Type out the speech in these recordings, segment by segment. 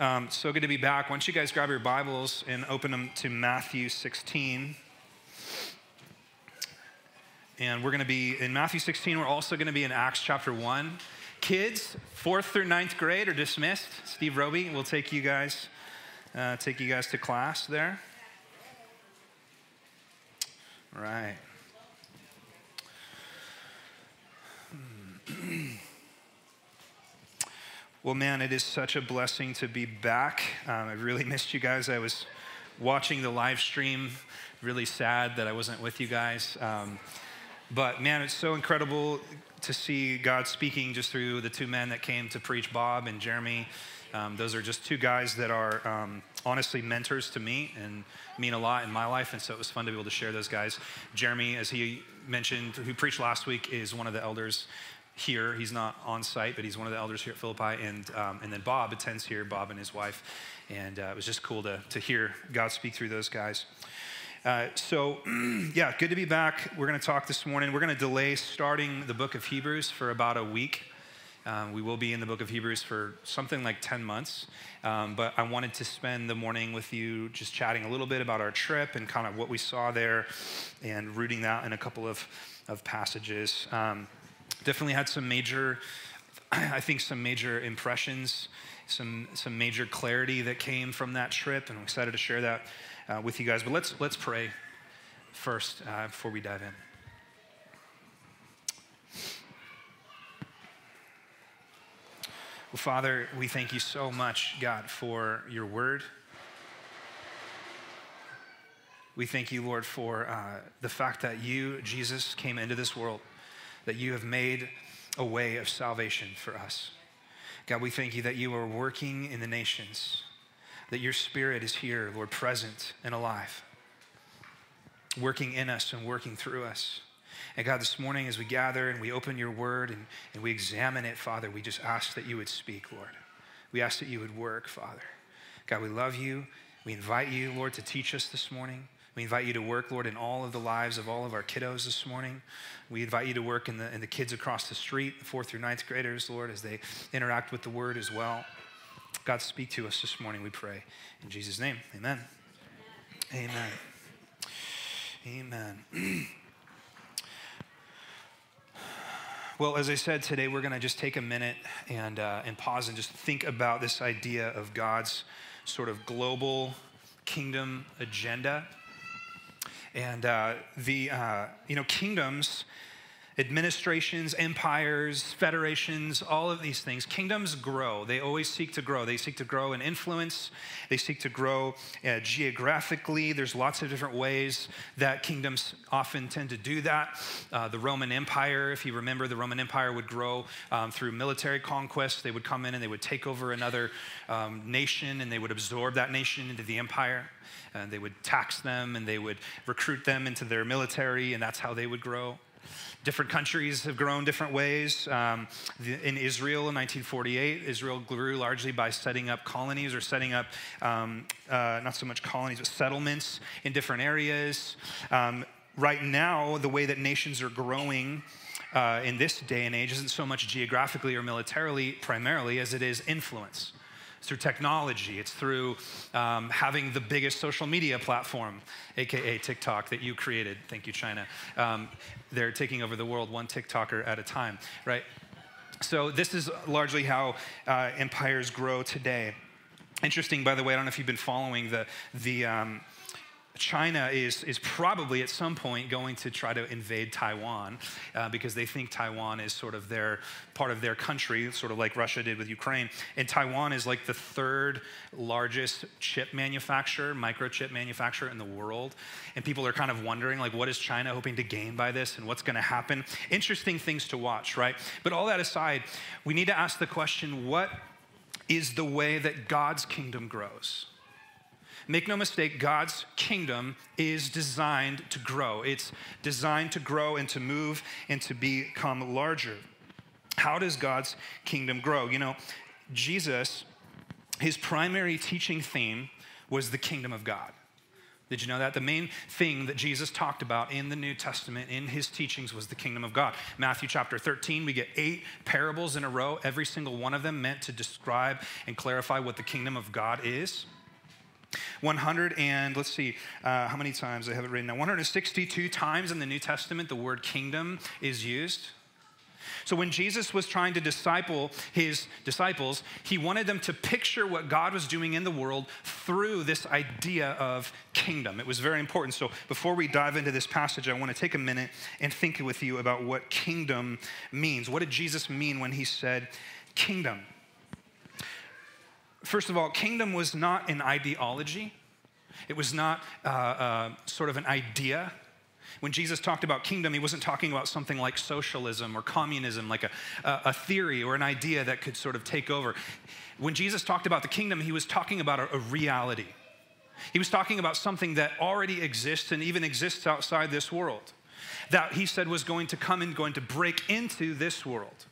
Um, so good to be back. Why don't you guys grab your Bibles and open them to Matthew 16. And we're going to be in Matthew 16. We're also going to be in Acts chapter 1. Kids, fourth through ninth grade are dismissed. Steve Roby will take you guys, uh, take you guys to class there. Right. Well, man, it is such a blessing to be back. Um, I really missed you guys. I was watching the live stream, really sad that I wasn't with you guys. Um, but man, it's so incredible to see God speaking just through the two men that came to preach, Bob and Jeremy. Um, those are just two guys that are um, honestly mentors to me and mean a lot in my life. And so it was fun to be able to share those guys. Jeremy, as he mentioned, who preached last week, is one of the elders here. He's not on site, but he's one of the elders here at Philippi. And, um, and then Bob attends here, Bob and his wife. And uh, it was just cool to, to hear God speak through those guys. Uh, so, yeah, good to be back. We're going to talk this morning. We're going to delay starting the book of Hebrews for about a week. Um, we will be in the book of Hebrews for something like 10 months. Um, but I wanted to spend the morning with you just chatting a little bit about our trip and kind of what we saw there and rooting that in a couple of, of passages. Um, definitely had some major, I think, some major impressions, some, some major clarity that came from that trip, and I'm excited to share that uh, with you guys. But let's, let's pray first uh, before we dive in. Well, Father, we thank you so much, God, for your word. We thank you, Lord, for uh, the fact that you, Jesus, came into this world that you have made a way of salvation for us. God, we thank you that you are working in the nations, that your spirit is here, Lord, present and alive, working in us and working through us. And God, this morning as we gather and we open your word and, and we examine it, Father, we just ask that you would speak, Lord. We ask that you would work, Father. God, we love you. We invite you, Lord, to teach us this morning. We invite you to work, Lord, in all of the lives of all of our kiddos this morning. We invite you to work in the, in the kids across the street, fourth through ninth graders, Lord, as they interact with the word as well. God, speak to us this morning, we pray. In Jesus' name, amen. Amen. Amen. Well, as I said today, we're going to just take a minute and, uh, and pause and just think about this idea of God's sort of global kingdom agenda and uh, the, uh, you know, kingdoms, administrations, empires, federations, all of these things, kingdoms grow. They always seek to grow. They seek to grow in influence, they seek to grow uh, geographically. There's lots of different ways that kingdoms often tend to do that. Uh, the Roman Empire, if you remember, the Roman Empire would grow um, through military conquest. They would come in and they would take over another um, nation and they would absorb that nation into the empire and they would tax them and they would recruit them into their military, and that's how they would grow. Different countries have grown different ways. Um, the, in Israel in 1948, Israel grew largely by setting up colonies or setting up um, uh, not so much colonies, but settlements in different areas. Um, right now, the way that nations are growing uh, in this day and age isn't so much geographically or militarily primarily as it is influence. It's through technology. It's through um, having the biggest social media platform, AKA TikTok, that you created. Thank you, China. Um, they're taking over the world one TikToker at a time, right? So, this is largely how uh, empires grow today. Interesting, by the way, I don't know if you've been following the, the, um, China is, is probably at some point going to try to invade Taiwan uh, because they think Taiwan is sort of their part of their country, sort of like Russia did with Ukraine. And Taiwan is like the third largest chip manufacturer, microchip manufacturer in the world. And people are kind of wondering, like, what is China hoping to gain by this and what's going to happen? Interesting things to watch, right? But all that aside, we need to ask the question what is the way that God's kingdom grows? Make no mistake, God's kingdom is designed to grow. It's designed to grow and to move and to become larger. How does God's kingdom grow? You know, Jesus, his primary teaching theme was the kingdom of God. Did you know that? The main thing that Jesus talked about in the New Testament, in his teachings, was the kingdom of God. Matthew chapter 13, we get eight parables in a row, every single one of them meant to describe and clarify what the kingdom of God is. 100 and let's see uh, how many times I have it written now. 162 times in the New Testament the word kingdom is used. So when Jesus was trying to disciple his disciples, he wanted them to picture what God was doing in the world through this idea of kingdom. It was very important. So before we dive into this passage, I want to take a minute and think with you about what kingdom means. What did Jesus mean when he said kingdom? First of all, kingdom was not an ideology. It was not uh, uh, sort of an idea. When Jesus talked about kingdom, he wasn't talking about something like socialism or communism, like a, a theory or an idea that could sort of take over. When Jesus talked about the kingdom, he was talking about a, a reality. He was talking about something that already exists and even exists outside this world, that he said was going to come and going to break into this world.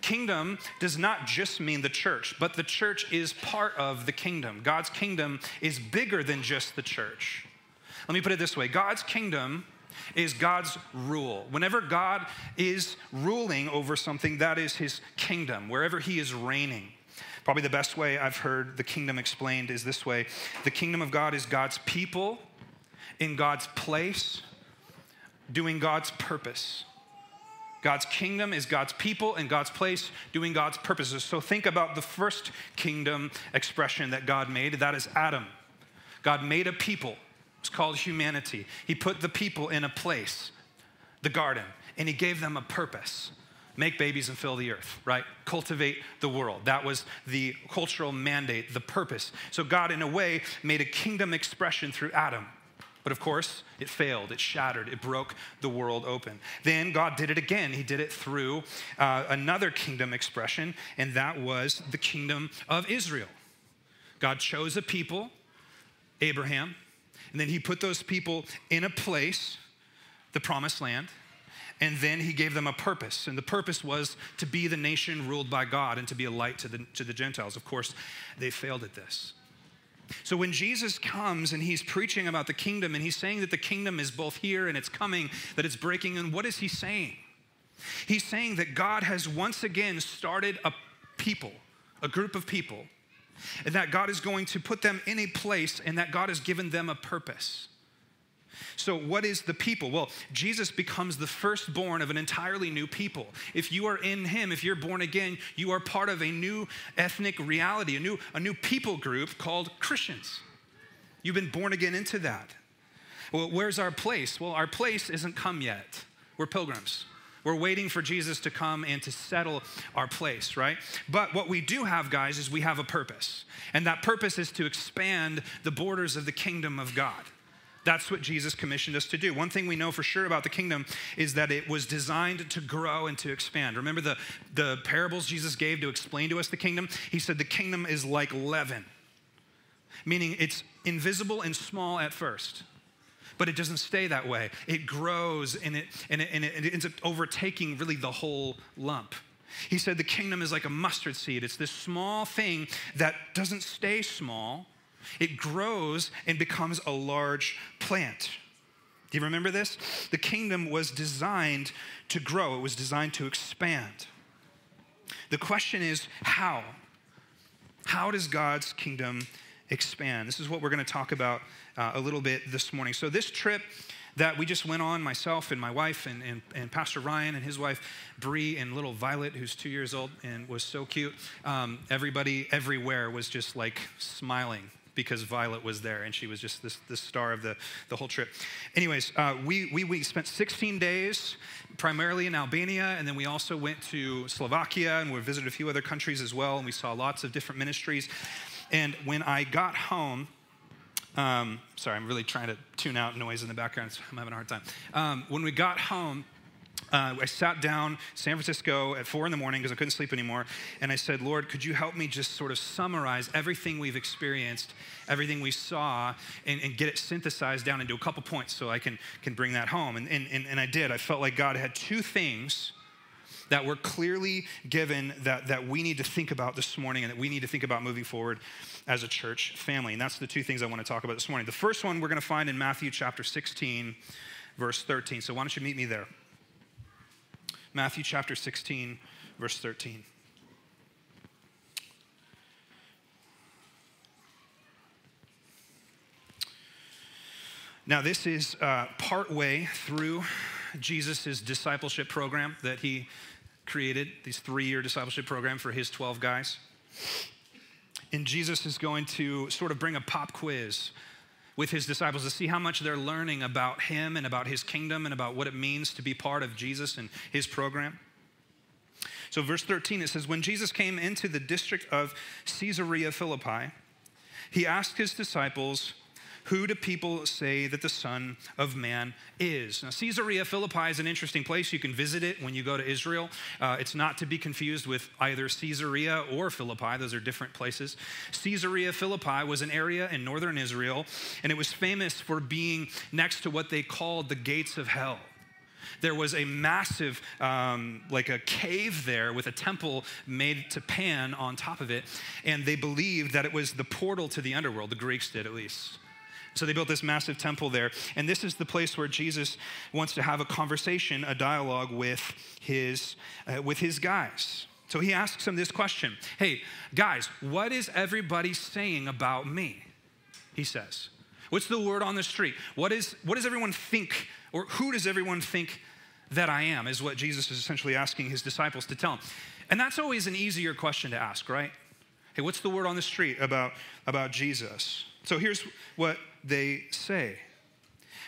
Kingdom does not just mean the church, but the church is part of the kingdom. God's kingdom is bigger than just the church. Let me put it this way God's kingdom is God's rule. Whenever God is ruling over something, that is his kingdom, wherever he is reigning. Probably the best way I've heard the kingdom explained is this way The kingdom of God is God's people in God's place, doing God's purpose. God's kingdom is God's people and God's place doing God's purposes. So think about the first kingdom expression that God made that is Adam. God made a people it's called humanity. He put the people in a place, the garden, and he gave them a purpose make babies and fill the earth, right? Cultivate the world. That was the cultural mandate, the purpose. So God, in a way, made a kingdom expression through Adam. But of course, it failed, it shattered, it broke the world open. Then God did it again. He did it through uh, another kingdom expression, and that was the kingdom of Israel. God chose a people, Abraham, and then he put those people in a place, the promised land, and then he gave them a purpose. And the purpose was to be the nation ruled by God and to be a light to the, to the Gentiles. Of course, they failed at this. So when Jesus comes and he's preaching about the kingdom and he's saying that the kingdom is both here and it's coming, that it's breaking, and what is he saying? He's saying that God has once again started a people, a group of people and that God is going to put them in a place and that God has given them a purpose. So, what is the people? Well, Jesus becomes the firstborn of an entirely new people. If you are in Him, if you're born again, you are part of a new ethnic reality, a new, a new people group called Christians. You've been born again into that. Well, where's our place? Well, our place isn't come yet. We're pilgrims. We're waiting for Jesus to come and to settle our place, right? But what we do have, guys, is we have a purpose. And that purpose is to expand the borders of the kingdom of God. That's what Jesus commissioned us to do. One thing we know for sure about the kingdom is that it was designed to grow and to expand. Remember the, the parables Jesus gave to explain to us the kingdom? He said the kingdom is like leaven, meaning it's invisible and small at first but it doesn't stay that way. It grows and it, and it, and it, it ends up overtaking really the whole lump. He said the kingdom is like a mustard seed. It's this small thing that doesn't stay small, it grows and becomes a large plant. Do you remember this? The kingdom was designed to grow, it was designed to expand. The question is how? How does God's kingdom expand? This is what we're going to talk about uh, a little bit this morning. So, this trip that we just went on, myself and my wife, and, and, and Pastor Ryan and his wife, Bree, and little Violet, who's two years old and was so cute. Um, everybody everywhere was just like smiling because Violet was there and she was just this, this star of the, the whole trip. Anyways, uh, we, we, we spent 16 days primarily in Albania, and then we also went to Slovakia and we visited a few other countries as well, and we saw lots of different ministries. And when I got home, um, sorry, I'm really trying to tune out noise in the background. So I'm having a hard time. Um, when we got home, uh, I sat down San Francisco at four in the morning because I couldn't sleep anymore. And I said, Lord, could you help me just sort of summarize everything we've experienced, everything we saw, and, and get it synthesized down into a couple points so I can, can bring that home? And, and, and, I did. I felt like God had two things that we're clearly given that, that we need to think about this morning and that we need to think about moving forward as a church family. And that's the two things I want to talk about this morning. The first one we're going to find in Matthew chapter 16, verse 13. So why don't you meet me there? Matthew chapter 16, verse 13. Now, this is uh, part way through Jesus' discipleship program that he created, this three year discipleship program for his 12 guys. And Jesus is going to sort of bring a pop quiz with his disciples to see how much they're learning about him and about his kingdom and about what it means to be part of Jesus and his program. So, verse 13, it says, When Jesus came into the district of Caesarea Philippi, he asked his disciples, who do people say that the Son of Man is? Now, Caesarea Philippi is an interesting place. You can visit it when you go to Israel. Uh, it's not to be confused with either Caesarea or Philippi, those are different places. Caesarea Philippi was an area in northern Israel, and it was famous for being next to what they called the gates of hell there was a massive, um, like a cave there with a temple made to Pan on top of it. And they believed that it was the portal to the underworld, the Greeks did at least. So they built this massive temple there. And this is the place where Jesus wants to have a conversation, a dialogue with his, uh, with his guys. So he asks them this question Hey, guys, what is everybody saying about me? He says. What's the word on the street? What, is, what does everyone think, or who does everyone think that I am? Is what Jesus is essentially asking his disciples to tell him. And that's always an easier question to ask, right? Hey, what's the word on the street about, about Jesus? So here's what they say.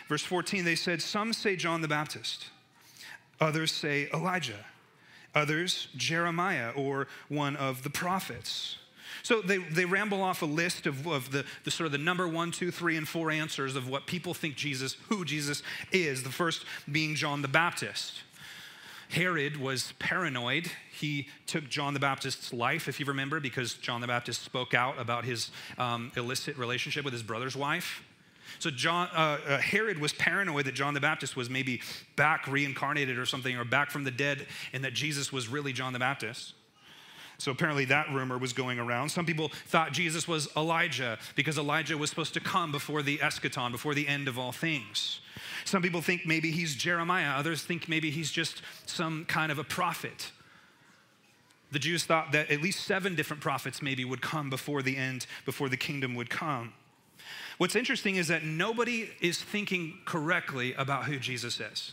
Verse 14, they said, Some say John the Baptist, others say Elijah, others Jeremiah or one of the prophets. So they, they ramble off a list of, of the, the sort of the number one, two, three, and four answers of what people think Jesus, who Jesus is. The first being John the Baptist. Herod was paranoid. He took John the Baptist's life, if you remember, because John the Baptist spoke out about his um, illicit relationship with his brother's wife. So John, uh, uh, Herod was paranoid that John the Baptist was maybe back reincarnated or something, or back from the dead, and that Jesus was really John the Baptist. So apparently that rumor was going around. Some people thought Jesus was Elijah because Elijah was supposed to come before the eschaton, before the end of all things. Some people think maybe he's Jeremiah. Others think maybe he's just some kind of a prophet. The Jews thought that at least seven different prophets maybe would come before the end, before the kingdom would come. What's interesting is that nobody is thinking correctly about who Jesus is.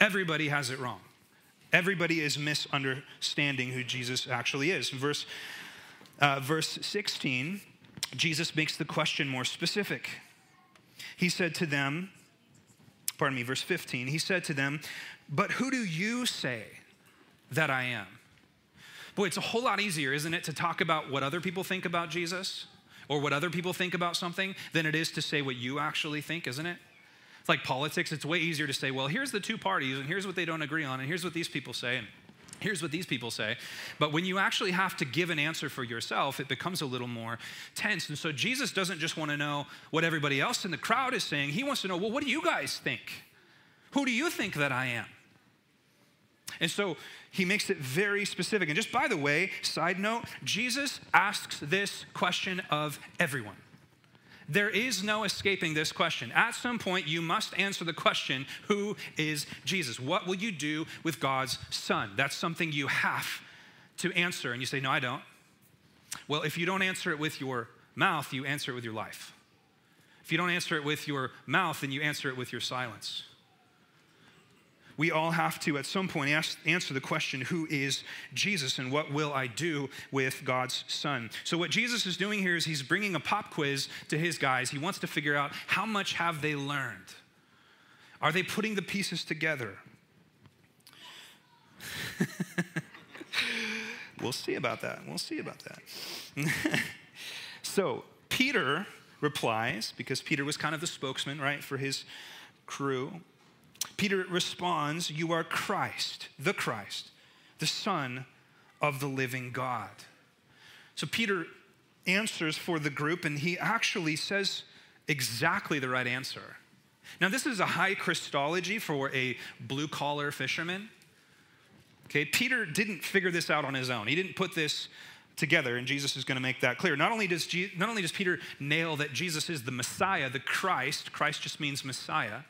Everybody has it wrong. Everybody is misunderstanding who Jesus actually is. Verse, uh, verse 16, Jesus makes the question more specific. He said to them, pardon me, verse 15, he said to them, But who do you say that I am? Boy, it's a whole lot easier, isn't it, to talk about what other people think about Jesus or what other people think about something than it is to say what you actually think, isn't it? It's like politics. It's way easier to say, well, here's the two parties, and here's what they don't agree on, and here's what these people say, and here's what these people say. But when you actually have to give an answer for yourself, it becomes a little more tense. And so Jesus doesn't just want to know what everybody else in the crowd is saying, he wants to know, well, what do you guys think? Who do you think that I am? And so he makes it very specific. And just by the way, side note, Jesus asks this question of everyone. There is no escaping this question. At some point, you must answer the question Who is Jesus? What will you do with God's Son? That's something you have to answer. And you say, No, I don't. Well, if you don't answer it with your mouth, you answer it with your life. If you don't answer it with your mouth, then you answer it with your silence we all have to, at some point, ask, answer the question who is Jesus and what will I do with God's Son? So, what Jesus is doing here is he's bringing a pop quiz to his guys. He wants to figure out how much have they learned? Are they putting the pieces together? we'll see about that. We'll see about that. so, Peter replies, because Peter was kind of the spokesman, right, for his crew. Peter responds, You are Christ, the Christ, the Son of the living God. So Peter answers for the group, and he actually says exactly the right answer. Now, this is a high Christology for a blue collar fisherman. Okay, Peter didn't figure this out on his own. He didn't put this together, and Jesus is going to make that clear. Not only, does Je- not only does Peter nail that Jesus is the Messiah, the Christ, Christ just means Messiah,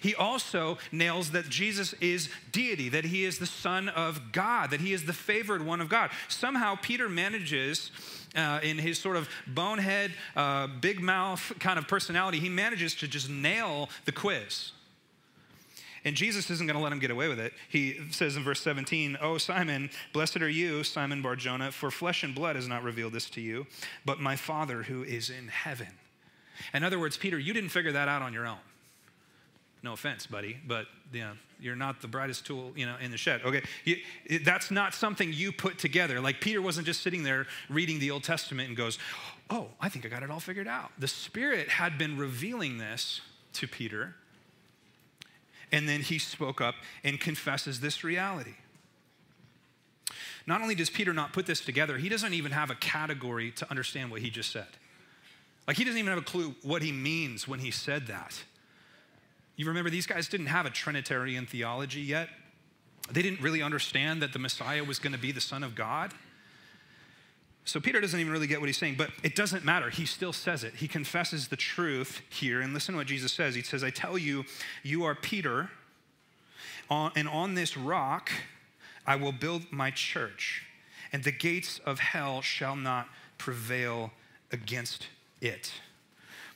he also nails that Jesus is deity, that he is the Son of God, that he is the favored one of God. Somehow, Peter manages, uh, in his sort of bonehead, uh, big mouth kind of personality, he manages to just nail the quiz. And Jesus isn't going to let him get away with it. He says in verse 17, Oh, Simon, blessed are you, Simon Barjona, for flesh and blood has not revealed this to you, but my Father who is in heaven. In other words, Peter, you didn't figure that out on your own. No offense, buddy, but you know, you're not the brightest tool you know, in the shed. Okay, you, it, that's not something you put together. Like Peter wasn't just sitting there reading the Old Testament and goes, Oh, I think I got it all figured out. The Spirit had been revealing this to Peter and then he spoke up and confesses this reality. Not only does Peter not put this together, he doesn't even have a category to understand what he just said. Like, he doesn't even have a clue what he means when he said that. You remember, these guys didn't have a Trinitarian theology yet. They didn't really understand that the Messiah was going to be the Son of God. So Peter doesn't even really get what he's saying, but it doesn't matter. He still says it. He confesses the truth here. And listen to what Jesus says. He says, I tell you, you are Peter, and on this rock I will build my church, and the gates of hell shall not prevail against it.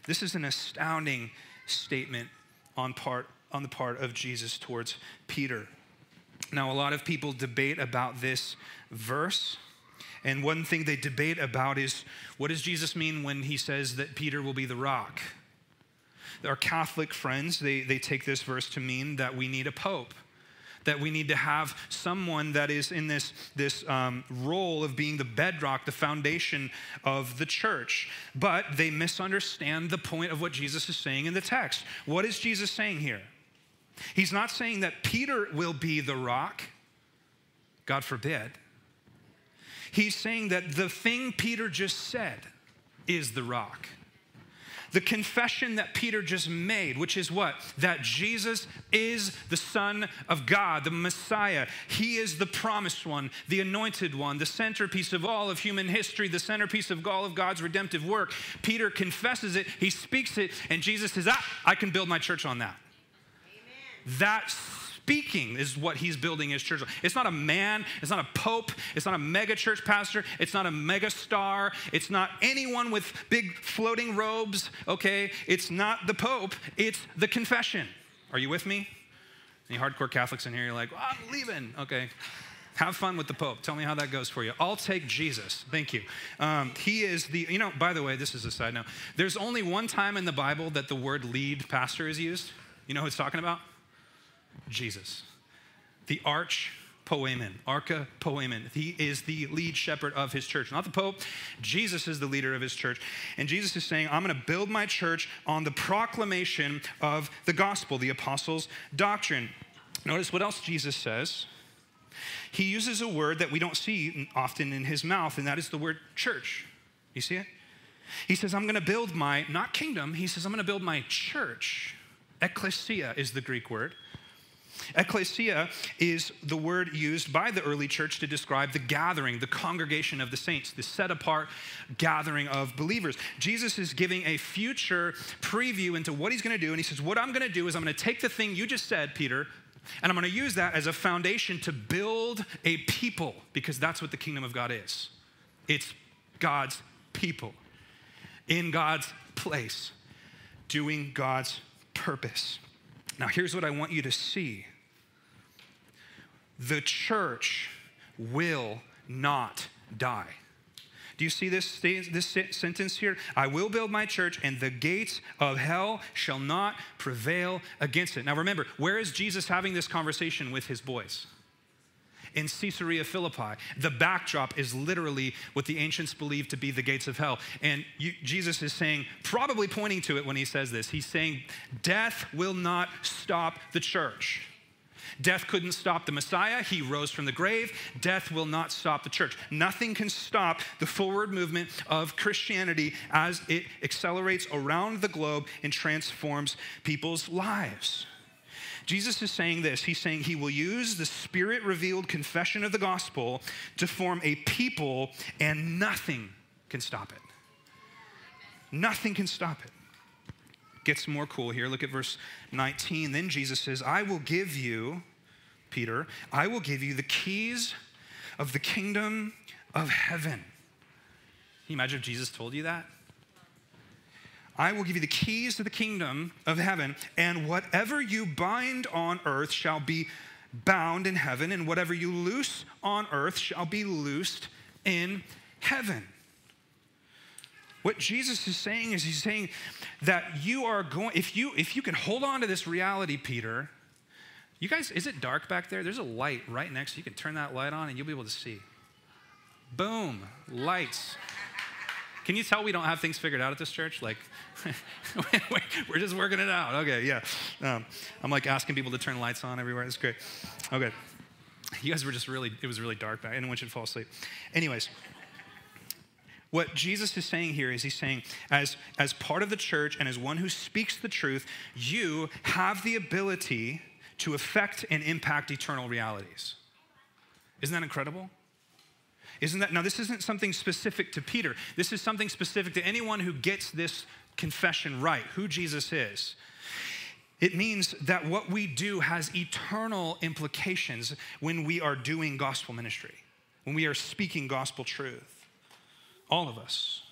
This is an astounding statement on, part, on the part of Jesus towards Peter. Now, a lot of people debate about this verse. And one thing they debate about is what does Jesus mean when he says that Peter will be the rock? Our Catholic friends, they, they take this verse to mean that we need a pope, that we need to have someone that is in this, this um, role of being the bedrock, the foundation of the church. But they misunderstand the point of what Jesus is saying in the text. What is Jesus saying here? He's not saying that Peter will be the rock, God forbid. He's saying that the thing Peter just said is the rock. The confession that Peter just made, which is what? That Jesus is the Son of God, the Messiah. He is the promised one, the anointed one, the centerpiece of all of human history, the centerpiece of all of God's redemptive work. Peter confesses it, he speaks it, and Jesus says, Ah, I can build my church on that. Amen. That's speaking is what he's building his church. It's not a man, it's not a pope, it's not a mega church pastor, it's not a mega star, it's not anyone with big floating robes, okay? It's not the pope, it's the confession. Are you with me? Any hardcore Catholics in here, you're like, well, I'm leaving. Okay. Have fun with the Pope. Tell me how that goes for you. I'll take Jesus. Thank you. Um, he is the, you know, by the way, this is a side note. There's only one time in the Bible that the word lead pastor is used. You know who it's talking about? Jesus, the arch poemen, arca poemen. He is the lead shepherd of his church, not the Pope. Jesus is the leader of his church. And Jesus is saying, I'm going to build my church on the proclamation of the gospel, the apostles' doctrine. Notice what else Jesus says. He uses a word that we don't see often in his mouth, and that is the word church. You see it? He says, I'm going to build my, not kingdom, he says, I'm going to build my church. Ecclesia is the Greek word. Ecclesia is the word used by the early church to describe the gathering, the congregation of the saints, the set apart gathering of believers. Jesus is giving a future preview into what he's going to do. And he says, What I'm going to do is I'm going to take the thing you just said, Peter, and I'm going to use that as a foundation to build a people because that's what the kingdom of God is. It's God's people in God's place, doing God's purpose. Now, here's what I want you to see the church will not die. Do you see this, this sentence here? I will build my church, and the gates of hell shall not prevail against it. Now remember, where is Jesus having this conversation with his boys? In Caesarea Philippi. The backdrop is literally what the ancients believed to be the gates of hell. And you, Jesus is saying, probably pointing to it when he says this, he's saying, Death will not stop the church. Death couldn't stop the Messiah. He rose from the grave. Death will not stop the church. Nothing can stop the forward movement of Christianity as it accelerates around the globe and transforms people's lives. Jesus is saying this. He's saying he will use the spirit revealed confession of the gospel to form a people, and nothing can stop it. Nothing can stop it. Gets more cool here. Look at verse 19. Then Jesus says, I will give you, Peter, I will give you the keys of the kingdom of heaven. Can you imagine if Jesus told you that? I will give you the keys to the kingdom of heaven, and whatever you bind on earth shall be bound in heaven, and whatever you loose on earth shall be loosed in heaven. What Jesus is saying is he's saying that you are going, if you if you can hold on to this reality, Peter, you guys, is it dark back there? There's a light right next. You can turn that light on and you'll be able to see. Boom, lights. Can you tell we don't have things figured out at this church? Like, we're just working it out. Okay, yeah. Um, I'm like asking people to turn lights on everywhere. It's great. Okay. You guys were just really, it was really dark back. Anyone should fall asleep. Anyways. What Jesus is saying here is he's saying, as, as part of the church and as one who speaks the truth, you have the ability to affect and impact eternal realities. Isn't that incredible? Isn't that now? This isn't something specific to Peter. This is something specific to anyone who gets this confession right, who Jesus is. It means that what we do has eternal implications when we are doing gospel ministry, when we are speaking gospel truth. All of us.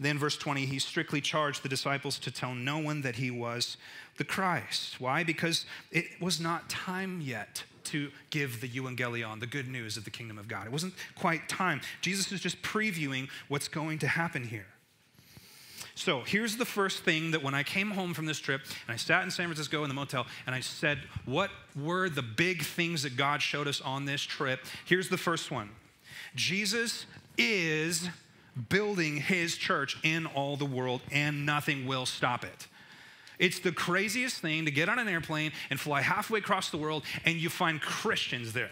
Then, verse 20, he strictly charged the disciples to tell no one that he was the Christ. Why? Because it was not time yet to give the euangelion, the good news of the kingdom of God. It wasn't quite time. Jesus is just previewing what's going to happen here. So here's the first thing that when I came home from this trip and I sat in San Francisco in the motel and I said, What were the big things that God showed us on this trip? Here's the first one Jesus is building his church in all the world, and nothing will stop it. It's the craziest thing to get on an airplane and fly halfway across the world, and you find Christians there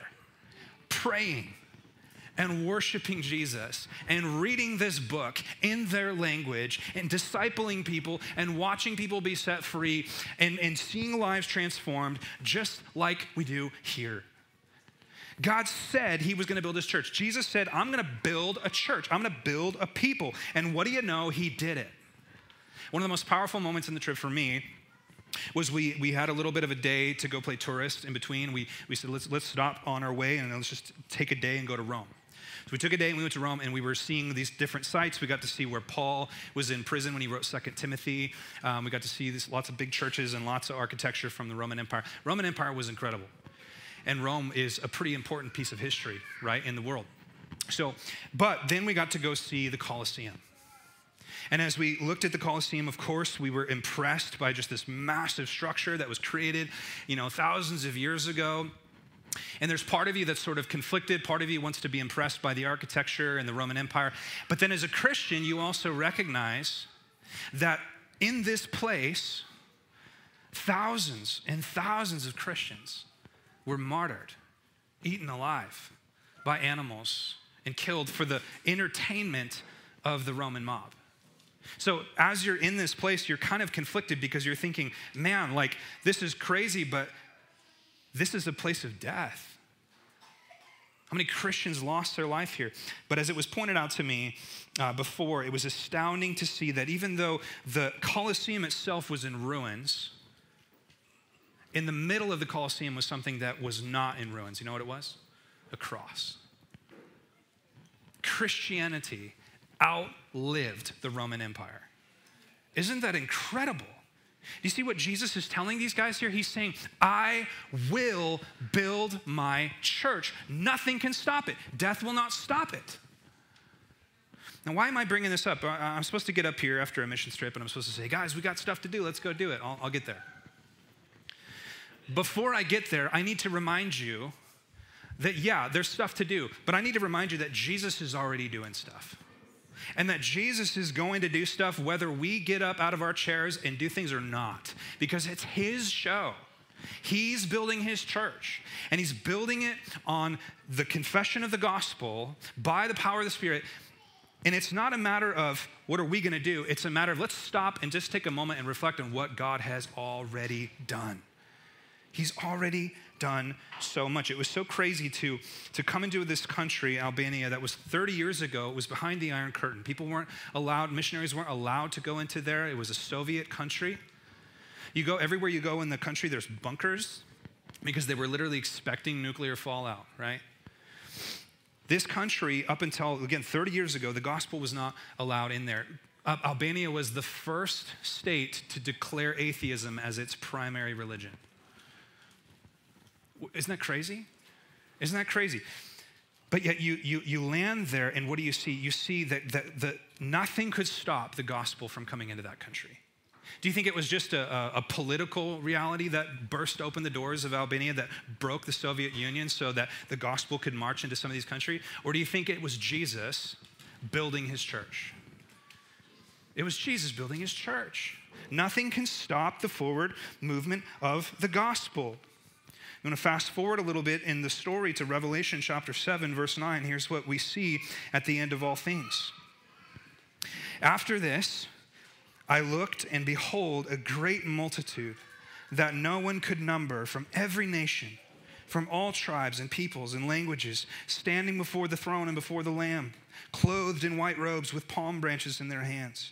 praying and worshiping Jesus and reading this book in their language and discipling people and watching people be set free and, and seeing lives transformed just like we do here God said he was going to build his church. Jesus said, I'm going to build a church. I'm going to build a people. And what do you know? He did it. One of the most powerful moments in the trip for me was we, we had a little bit of a day to go play tourist in between. We, we said, let's, let's stop on our way and let's just take a day and go to Rome. So we took a day and we went to Rome and we were seeing these different sites. We got to see where Paul was in prison when he wrote Second Timothy. Um, we got to see this, lots of big churches and lots of architecture from the Roman Empire. Roman Empire was incredible. And Rome is a pretty important piece of history, right, in the world. So, but then we got to go see the Colosseum. And as we looked at the Colosseum, of course, we were impressed by just this massive structure that was created, you know, thousands of years ago. And there's part of you that's sort of conflicted. Part of you wants to be impressed by the architecture and the Roman Empire. But then as a Christian, you also recognize that in this place, thousands and thousands of Christians were martyred, eaten alive by animals, and killed for the entertainment of the Roman mob. So, as you're in this place, you're kind of conflicted because you're thinking, man, like, this is crazy, but this is a place of death. How many Christians lost their life here? But as it was pointed out to me uh, before, it was astounding to see that even though the Colosseum itself was in ruins, in the middle of the Colosseum was something that was not in ruins. You know what it was? A cross. Christianity outlived the Roman Empire. Isn't that incredible? Do you see what Jesus is telling these guys here? He's saying, I will build my church. Nothing can stop it. Death will not stop it. Now, why am I bringing this up? I'm supposed to get up here after a mission trip and I'm supposed to say, guys, we got stuff to do. Let's go do it. I'll, I'll get there before I get there, I need to remind you that, yeah, there's stuff to do, but I need to remind you that Jesus is already doing stuff. And that Jesus is going to do stuff whether we get up out of our chairs and do things or not, because it's His show. He's building His church, and He's building it on the confession of the gospel by the power of the Spirit. And it's not a matter of what are we going to do, it's a matter of let's stop and just take a moment and reflect on what God has already done. He's already done so much. It was so crazy to, to come into this country, Albania, that was 30 years ago. It was behind the Iron Curtain. People weren't allowed, missionaries weren't allowed to go into there. It was a Soviet country. You go everywhere you go in the country, there's bunkers because they were literally expecting nuclear fallout, right? This country, up until, again, 30 years ago, the gospel was not allowed in there. Uh, Albania was the first state to declare atheism as its primary religion. Isn't that crazy? Isn't that crazy? But yet you, you, you land there, and what do you see? You see that, that, that nothing could stop the gospel from coming into that country. Do you think it was just a, a, a, political reality that burst open the doors of Albania, that broke the Soviet Union so that the gospel could march into some of these countries? Or do you think it was Jesus building his church? It was Jesus building his church. Nothing can stop the forward movement of the gospel. I'm going to fast forward a little bit in the story to Revelation chapter 7, verse 9. Here's what we see at the end of all things. After this, I looked, and behold, a great multitude that no one could number from every nation, from all tribes and peoples and languages, standing before the throne and before the Lamb, clothed in white robes with palm branches in their hands,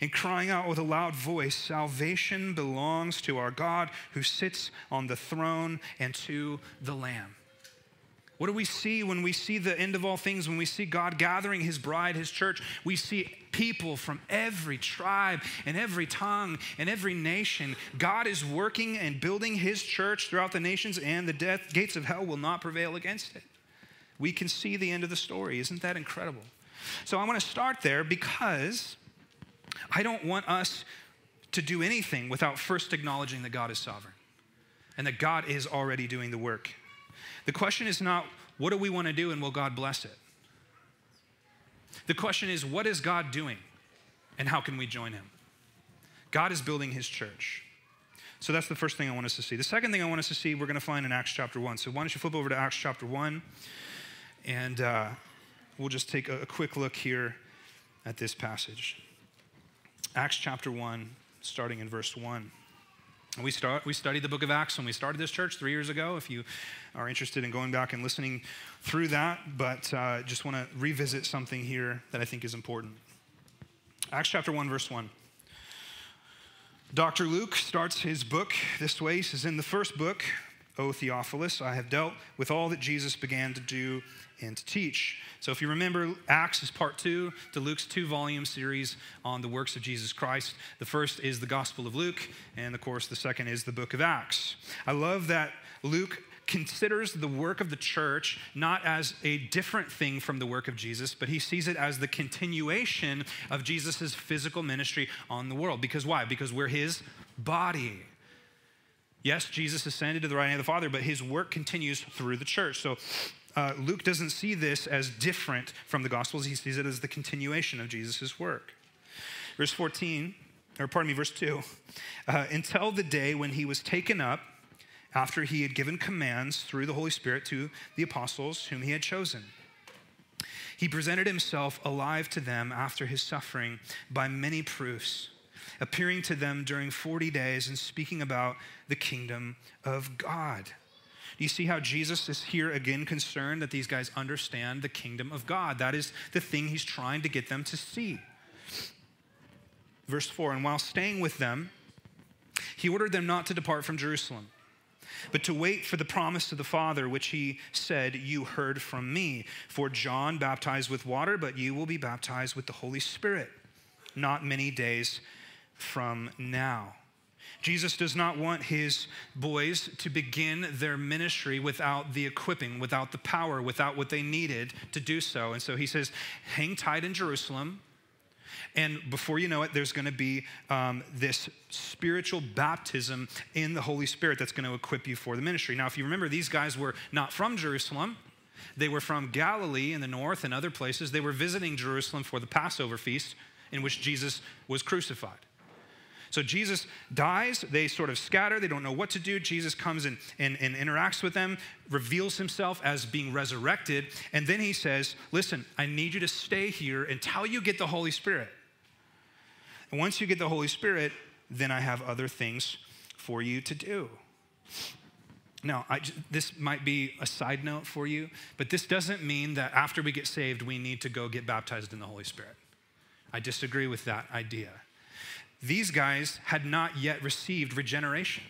and crying out with a loud voice Salvation belongs to our God who sits on the throne and to the Lamb. What do we see when we see the end of all things, when we see God gathering his bride, his church? We see people from every tribe and every tongue and every nation. God is working and building his church throughout the nations, and the death, gates of hell will not prevail against it. We can see the end of the story. Isn't that incredible? So I want to start there because I don't want us to do anything without first acknowledging that God is sovereign and that God is already doing the work. The question is not, what do we want to do and will God bless it? The question is, what is God doing and how can we join him? God is building his church. So that's the first thing I want us to see. The second thing I want us to see, we're going to find in Acts chapter 1. So why don't you flip over to Acts chapter 1 and uh, we'll just take a, a quick look here at this passage. Acts chapter 1, starting in verse 1. We, start, we studied the book of Acts when we started this church three years ago, if you are interested in going back and listening through that. But uh, just want to revisit something here that I think is important. Acts chapter 1, verse 1. Dr. Luke starts his book this way. He says, In the first book, O Theophilus, I have dealt with all that Jesus began to do and to teach. So, if you remember, Acts is part two to Luke's two volume series on the works of Jesus Christ. The first is the Gospel of Luke, and of course, the second is the book of Acts. I love that Luke considers the work of the church not as a different thing from the work of Jesus, but he sees it as the continuation of Jesus' physical ministry on the world. Because why? Because we're his body. Yes, Jesus ascended to the right hand of the Father, but his work continues through the church. So uh, Luke doesn't see this as different from the Gospels, he sees it as the continuation of Jesus' work. Verse 14, or pardon me, verse 2 uh, until the day when he was taken up after he had given commands through the Holy Spirit to the apostles whom he had chosen. He presented himself alive to them after his suffering by many proofs, appearing to them during 40 days and speaking about the kingdom of God. Do you see how Jesus is here again concerned that these guys understand the kingdom of God? That is the thing he's trying to get them to see. Verse 4 And while staying with them, he ordered them not to depart from Jerusalem, but to wait for the promise of the Father, which he said, You heard from me. For John baptized with water, but you will be baptized with the Holy Spirit not many days from now. Jesus does not want his boys to begin their ministry without the equipping, without the power, without what they needed to do so. And so he says, hang tight in Jerusalem. And before you know it, there's going to be um, this spiritual baptism in the Holy Spirit that's going to equip you for the ministry. Now, if you remember, these guys were not from Jerusalem. They were from Galilee in the north and other places. They were visiting Jerusalem for the Passover feast in which Jesus was crucified. So Jesus dies, they sort of scatter, they don't know what to do. Jesus comes and, and, and interacts with them, reveals himself as being resurrected, and then he says, Listen, I need you to stay here until you get the Holy Spirit. And once you get the Holy Spirit, then I have other things for you to do. Now, I, this might be a side note for you, but this doesn't mean that after we get saved, we need to go get baptized in the Holy Spirit. I disagree with that idea. These guys had not yet received regeneration.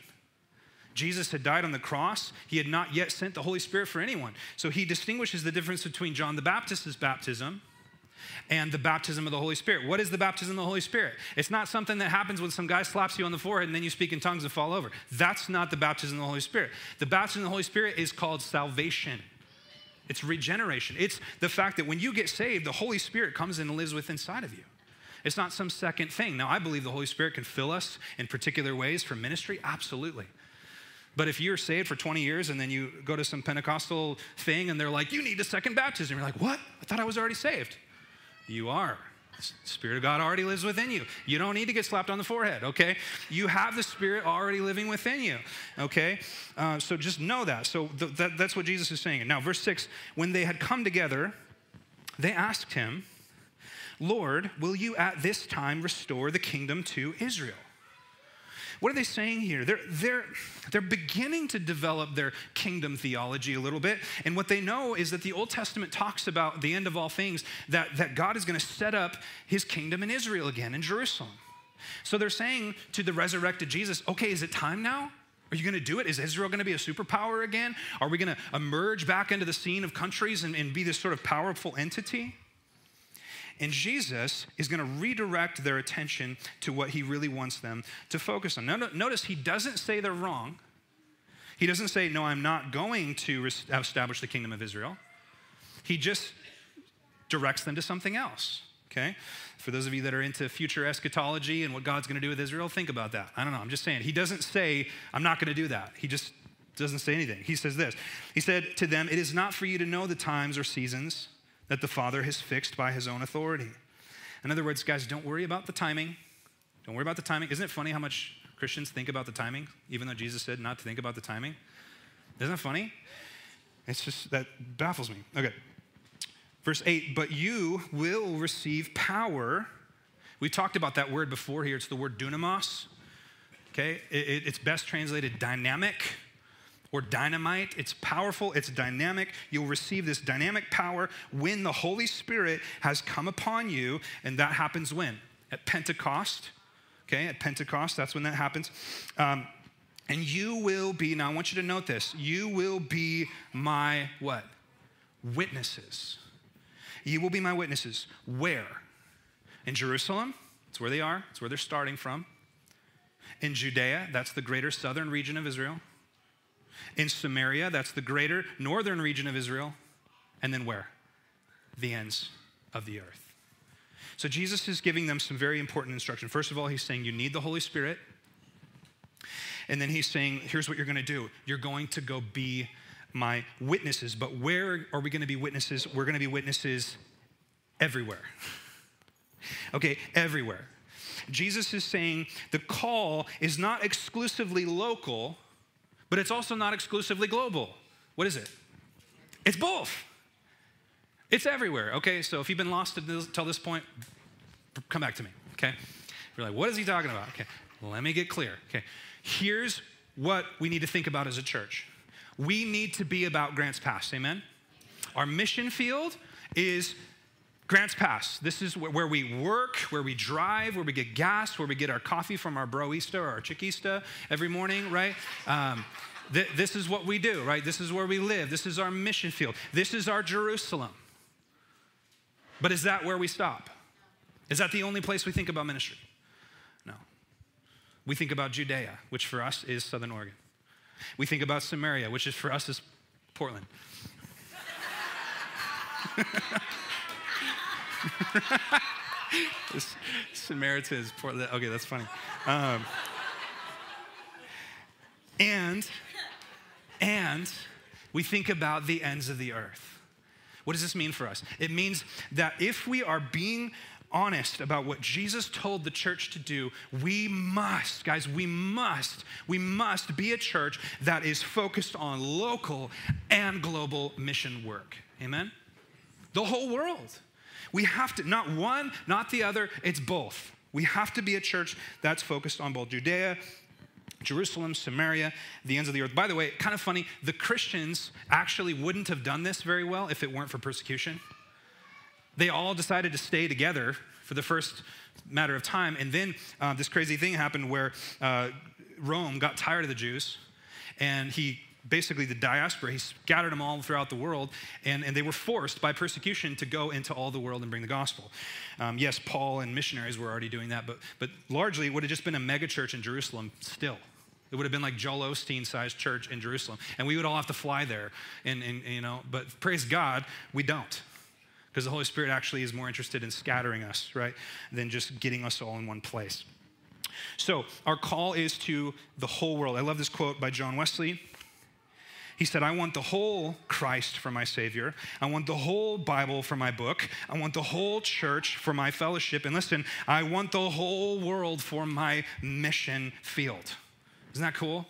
Jesus had died on the cross. He had not yet sent the Holy Spirit for anyone. So he distinguishes the difference between John the Baptist's baptism and the baptism of the Holy Spirit. What is the baptism of the Holy Spirit? It's not something that happens when some guy slaps you on the forehead and then you speak in tongues and fall over. That's not the baptism of the Holy Spirit. The baptism of the Holy Spirit is called salvation. It's regeneration. It's the fact that when you get saved, the Holy Spirit comes and lives within inside of you. It's not some second thing. Now, I believe the Holy Spirit can fill us in particular ways for ministry, absolutely. But if you're saved for 20 years and then you go to some Pentecostal thing and they're like, you need a second baptism, you're like, what? I thought I was already saved. You are. The Spirit of God already lives within you. You don't need to get slapped on the forehead, okay? You have the Spirit already living within you, okay? Uh, so just know that. So th- that, that's what Jesus is saying. Now, verse 6 when they had come together, they asked him, Lord, will you at this time restore the kingdom to Israel? What are they saying here? They're, they're, they're beginning to develop their kingdom theology a little bit. And what they know is that the Old Testament talks about the end of all things, that, that God is going to set up his kingdom in Israel again, in Jerusalem. So they're saying to the resurrected Jesus, okay, is it time now? Are you going to do it? Is Israel going to be a superpower again? Are we going to emerge back into the scene of countries and, and be this sort of powerful entity? And Jesus is going to redirect their attention to what he really wants them to focus on. Notice he doesn't say they're wrong. He doesn't say, No, I'm not going to establish the kingdom of Israel. He just directs them to something else. Okay? For those of you that are into future eschatology and what God's going to do with Israel, think about that. I don't know. I'm just saying. He doesn't say, I'm not going to do that. He just doesn't say anything. He says this He said to them, It is not for you to know the times or seasons that the Father has fixed by his own authority. In other words, guys, don't worry about the timing. Don't worry about the timing. Isn't it funny how much Christians think about the timing, even though Jesus said not to think about the timing? Isn't that funny? It's just, that baffles me. Okay. Verse 8, but you will receive power. We talked about that word before here. It's the word dunamis. Okay. It, it's best translated dynamic or dynamite. It's powerful, it's dynamic. You'll receive this dynamic power when the Holy Spirit has come upon you. And that happens when? At Pentecost. Okay, at Pentecost, that's when that happens. Um, and you will be, now I want you to note this, you will be my what? Witnesses. You will be my witnesses. Where? In Jerusalem, that's where they are, that's where they're starting from. In Judea, that's the greater southern region of Israel in Samaria, that's the greater northern region of Israel, and then where? The ends of the earth. So Jesus is giving them some very important instruction. First of all, he's saying you need the Holy Spirit. And then he's saying, here's what you're going to do you're going to go be my witnesses. But where are we going to be witnesses? We're going to be witnesses everywhere. okay, everywhere. Jesus is saying the call is not exclusively local but it's also not exclusively global. What is it? It's both. It's everywhere. Okay, so if you've been lost until this point, come back to me. Okay, you're like, what is he talking about? Okay, let me get clear. Okay, here's what we need to think about as a church. We need to be about Grants Pass. Amen. Our mission field is Grants Pass. This is where we work, where we drive, where we get gas, where we get our coffee from our broista or our chiquista every morning, right? Um, th- this is what we do, right? This is where we live. This is our mission field. This is our Jerusalem. But is that where we stop? Is that the only place we think about ministry? No. We think about Judea, which for us is Southern Oregon. We think about Samaria, which is for us is Portland. Samaritans, Portland. Okay, that's funny. Um, and, and we think about the ends of the earth. What does this mean for us? It means that if we are being honest about what Jesus told the church to do, we must, guys, we must, we must be a church that is focused on local and global mission work. Amen? The whole world. We have to, not one, not the other, it's both. We have to be a church that's focused on both Judea Jerusalem, Samaria, the ends of the earth. By the way, kind of funny, the Christians actually wouldn't have done this very well if it weren't for persecution. They all decided to stay together for the first matter of time. And then uh, this crazy thing happened where uh, Rome got tired of the Jews and he basically the diaspora, he scattered them all throughout the world, and, and they were forced by persecution to go into all the world and bring the gospel. Um, yes, Paul and missionaries were already doing that, but, but largely it would have just been a megachurch in Jerusalem still. It would have been like Joel Osteen sized church in Jerusalem. And we would all have to fly there. And, and you know, but praise God, we don't. Because the Holy Spirit actually is more interested in scattering us, right, than just getting us all in one place. So, our call is to the whole world. I love this quote by John Wesley. He said, I want the whole Christ for my Savior. I want the whole Bible for my book. I want the whole church for my fellowship. And listen, I want the whole world for my mission field. Isn't that cool?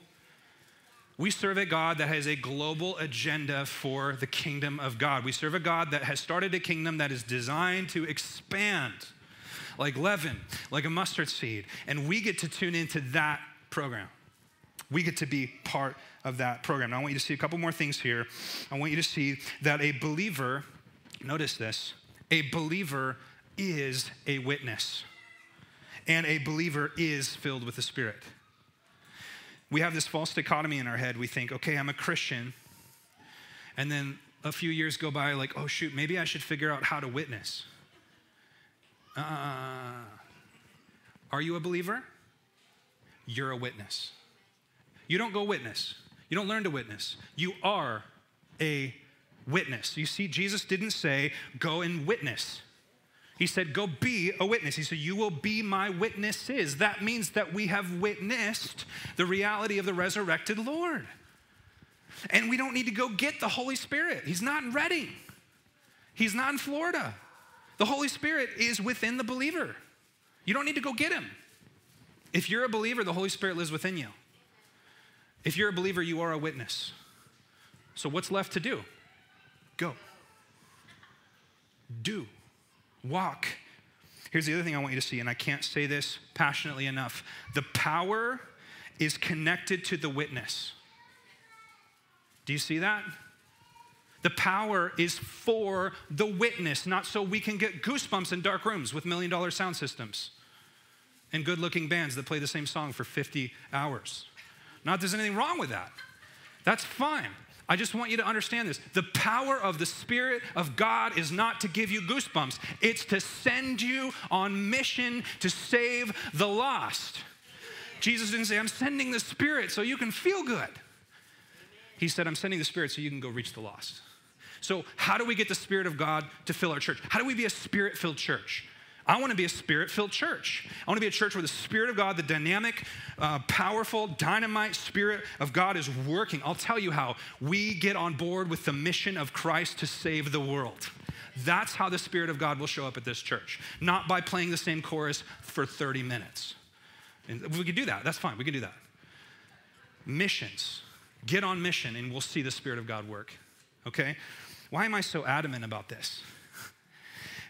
We serve a God that has a global agenda for the kingdom of God. We serve a God that has started a kingdom that is designed to expand like leaven, like a mustard seed. And we get to tune into that program. We get to be part of that program. Now, I want you to see a couple more things here. I want you to see that a believer, notice this, a believer is a witness, and a believer is filled with the Spirit. We have this false dichotomy in our head. We think, okay, I'm a Christian, and then a few years go by, like, oh, shoot, maybe I should figure out how to witness. Uh, are you a believer? You're a witness. You don't go witness. You don't learn to witness. You are a witness. You see, Jesus didn't say, go and witness. He said, Go be a witness. He said, You will be my witnesses. That means that we have witnessed the reality of the resurrected Lord. And we don't need to go get the Holy Spirit. He's not in Redding, He's not in Florida. The Holy Spirit is within the believer. You don't need to go get Him. If you're a believer, the Holy Spirit lives within you. If you're a believer, you are a witness. So, what's left to do? Go. Do. Walk. Here's the other thing I want you to see, and I can't say this passionately enough. The power is connected to the witness. Do you see that? The power is for the witness, not so we can get goosebumps in dark rooms with million dollar sound systems and good looking bands that play the same song for 50 hours. Not there's anything wrong with that. That's fine. I just want you to understand this. The power of the Spirit of God is not to give you goosebumps, it's to send you on mission to save the lost. Jesus didn't say, I'm sending the Spirit so you can feel good. He said, I'm sending the Spirit so you can go reach the lost. So, how do we get the Spirit of God to fill our church? How do we be a spirit filled church? I want to be a spirit filled church. I want to be a church where the Spirit of God, the dynamic, uh, powerful, dynamite Spirit of God is working. I'll tell you how. We get on board with the mission of Christ to save the world. That's how the Spirit of God will show up at this church, not by playing the same chorus for 30 minutes. And we can do that. That's fine. We can do that. Missions. Get on mission, and we'll see the Spirit of God work. Okay? Why am I so adamant about this?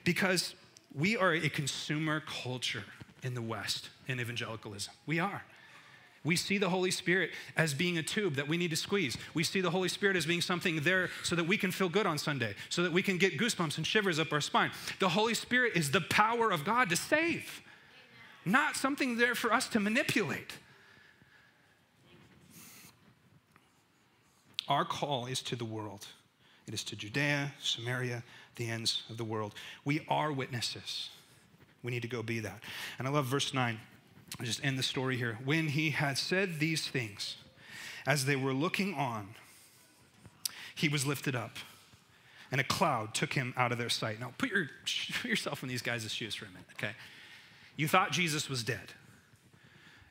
Because we are a consumer culture in the West in evangelicalism. We are. We see the Holy Spirit as being a tube that we need to squeeze. We see the Holy Spirit as being something there so that we can feel good on Sunday, so that we can get goosebumps and shivers up our spine. The Holy Spirit is the power of God to save, not something there for us to manipulate. Our call is to the world. It is to Judea, Samaria, the ends of the world. We are witnesses. We need to go be that. And I love verse 9. I'll just end the story here. When he had said these things, as they were looking on, he was lifted up, and a cloud took him out of their sight. Now, put, your, put yourself in these guys' shoes for a minute, okay? You thought Jesus was dead.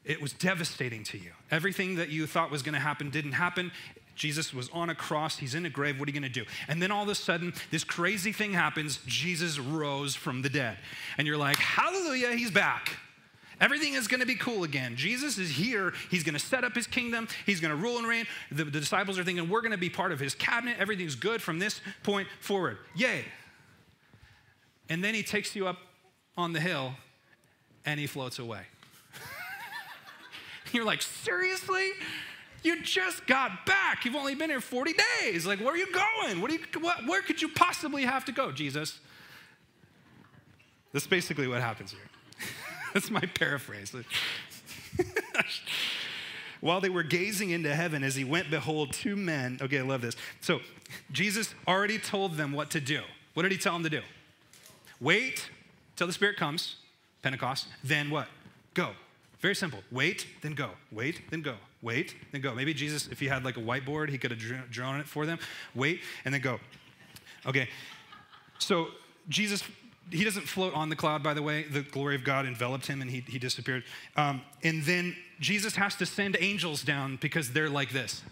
It was devastating to you. Everything that you thought was going to happen didn't happen. Jesus was on a cross, he's in a grave, what are you gonna do? And then all of a sudden, this crazy thing happens Jesus rose from the dead. And you're like, hallelujah, he's back. Everything is going to be cool again. Jesus is here. He's going to set up his kingdom. He's going to rule and reign. The, the disciples are thinking, we're going to be part of his cabinet. Everything's good from this point forward. Yay. And then he takes you up on the hill and he floats away. You're like, seriously? You just got back. You've only been here 40 days. Like, where are you going? What, you, what where could you possibly have to go, Jesus? That's basically what happens here. That's my paraphrase. While they were gazing into heaven, as he went, behold, two men. Okay, I love this. So, Jesus already told them what to do. What did he tell them to do? Wait till the Spirit comes, Pentecost, then what? Go. Very simple. Wait, then go. Wait, then go. Wait, then go. Maybe Jesus, if he had like a whiteboard, he could have drawn it for them. Wait, and then go. Okay. So Jesus, he doesn't float on the cloud, by the way. The glory of God enveloped him and he, he disappeared. Um, and then Jesus has to send angels down because they're like this.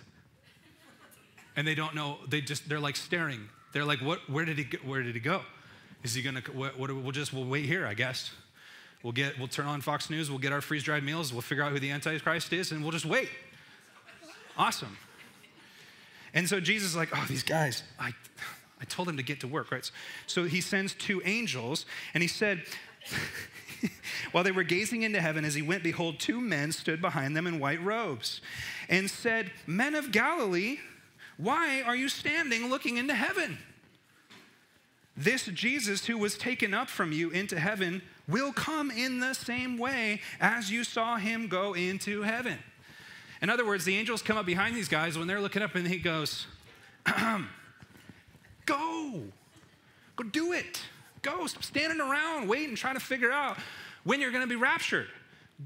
And they don't know, they just, they're like staring. They're like, what, where did he, where did he go? Is he gonna, what, what, we'll just, we'll wait here, I guess. We'll get, we'll turn on Fox News, we'll get our freeze-dried meals, we'll figure out who the Antichrist is, and we'll just wait. Awesome. And so Jesus is like, oh, these guys, I, I told them to get to work, right? So he sends two angels, and he said, While they were gazing into heaven, as he went, behold, two men stood behind them in white robes and said, Men of Galilee, why are you standing looking into heaven? This Jesus who was taken up from you into heaven will come in the same way as you saw him go into heaven. In other words, the angels come up behind these guys when they're looking up and he goes, Go, go do it. Go, stop standing around waiting, trying to figure out when you're going to be raptured.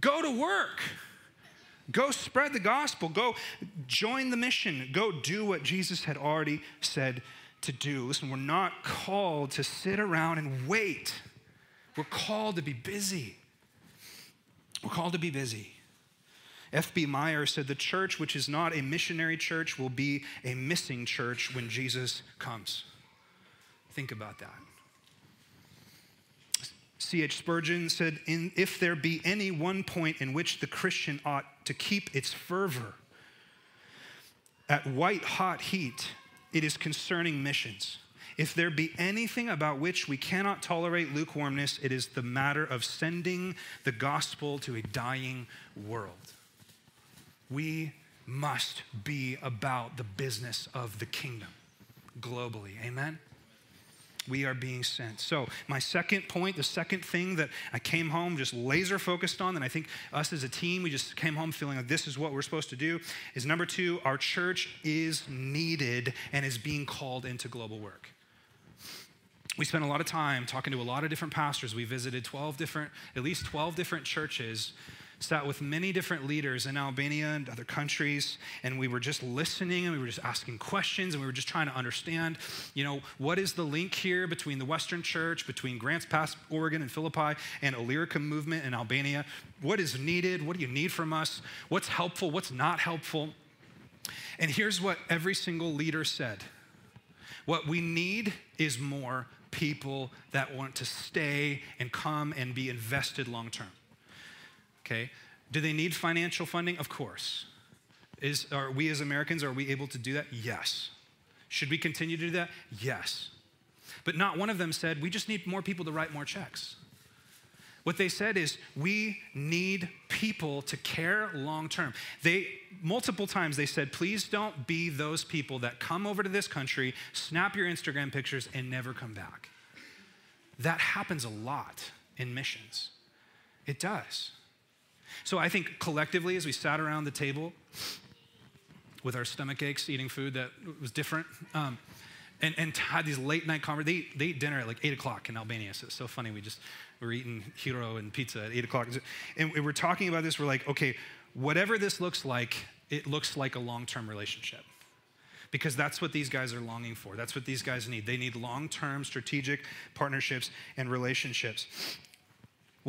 Go to work. Go spread the gospel. Go join the mission. Go do what Jesus had already said to do. Listen, we're not called to sit around and wait. We're called to be busy. We're called to be busy. F.B. Meyer said the church, which is not a missionary church, will be a missing church when Jesus comes. Think about that. C.H. Spurgeon said, If there be any one point in which the Christian ought to keep its fervor at white hot heat, it is concerning missions. If there be anything about which we cannot tolerate lukewarmness, it is the matter of sending the gospel to a dying world. We must be about the business of the kingdom globally. Amen? We are being sent. So, my second point, the second thing that I came home just laser focused on, and I think us as a team, we just came home feeling like this is what we're supposed to do, is number two, our church is needed and is being called into global work. We spent a lot of time talking to a lot of different pastors. We visited 12 different, at least 12 different churches sat with many different leaders in Albania and other countries, and we were just listening and we were just asking questions and we were just trying to understand, you know, what is the link here between the Western Church, between Grants Pass, Oregon, and Philippi, and Illyricum movement in Albania? What is needed? What do you need from us? What's helpful? What's not helpful? And here's what every single leader said what we need is more people that want to stay and come and be invested long term. Okay? Do they need financial funding? Of course. Is, are we as Americans, are we able to do that? Yes. Should we continue to do that? Yes. But not one of them said, we just need more people to write more checks. What they said is, we need people to care long term. They, multiple times, they said, please don't be those people that come over to this country, snap your Instagram pictures, and never come back. That happens a lot in missions. It does. So I think collectively, as we sat around the table with our stomach aches, eating food that was different, um, and, and had these late night conversations. They, they eat dinner at like 8 o'clock in Albania, so it's so funny. We just, we were eating gyro and pizza at 8 o'clock. And we're talking about this. We're like, okay, whatever this looks like, it looks like a long term relationship because that's what these guys are longing for. That's what these guys need. They need long term strategic partnerships and relationships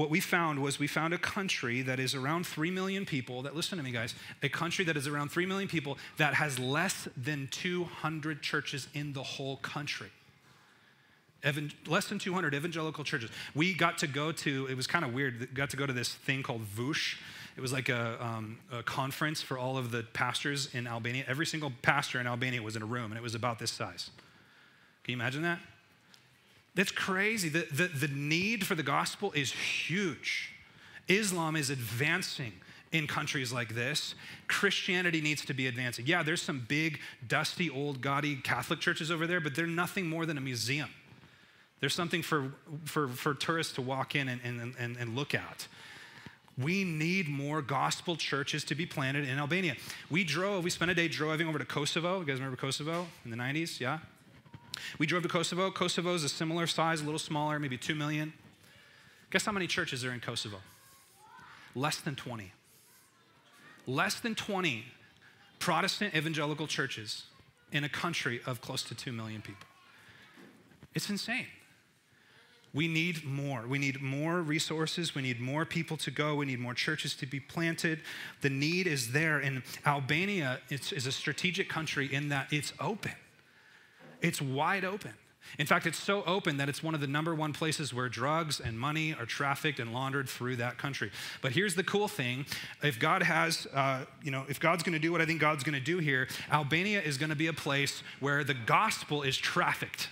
what we found was we found a country that is around 3 million people that listen to me guys a country that is around 3 million people that has less than 200 churches in the whole country. Evan, less than 200 evangelical churches. We got to go to it was kind of weird got to go to this thing called vush it was like a, um, a conference for all of the pastors in albania. Every single pastor in albania was in a room and it was about this size. Can you imagine that that's crazy. The, the, the need for the gospel is huge. Islam is advancing in countries like this, Christianity needs to be advancing. Yeah, there's some big, dusty, old, gaudy Catholic churches over there, but they're nothing more than a museum. There's something for, for, for tourists to walk in and, and, and, and look at. We need more gospel churches to be planted in Albania. We drove, we spent a day driving over to Kosovo. You guys remember Kosovo in the 90s? Yeah? We drove to Kosovo. Kosovo is a similar size, a little smaller, maybe 2 million. Guess how many churches are in Kosovo? Less than 20. Less than 20 Protestant evangelical churches in a country of close to 2 million people. It's insane. We need more. We need more resources. We need more people to go. We need more churches to be planted. The need is there. And Albania is a strategic country in that it's open, it's wide open. In fact, it's so open that it's one of the number one places where drugs and money are trafficked and laundered through that country. But here's the cool thing if God has, uh, you know, if God's gonna do what I think God's gonna do here, Albania is gonna be a place where the gospel is trafficked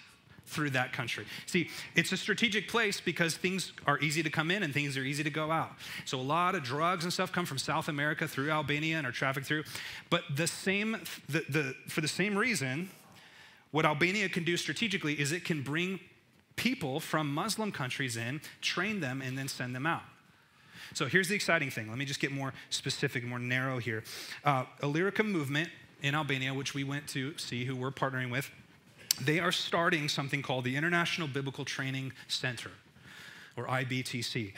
through that country. See, it's a strategic place because things are easy to come in and things are easy to go out. So a lot of drugs and stuff come from South America through Albania and are trafficked through. But the same, the, the, for the same reason, what Albania can do strategically is it can bring people from Muslim countries in, train them, and then send them out. So here's the exciting thing. Let me just get more specific, more narrow here. Uh, Illyricum movement in Albania, which we went to see who we're partnering with, they are starting something called the International Biblical Training Center, or IBTC.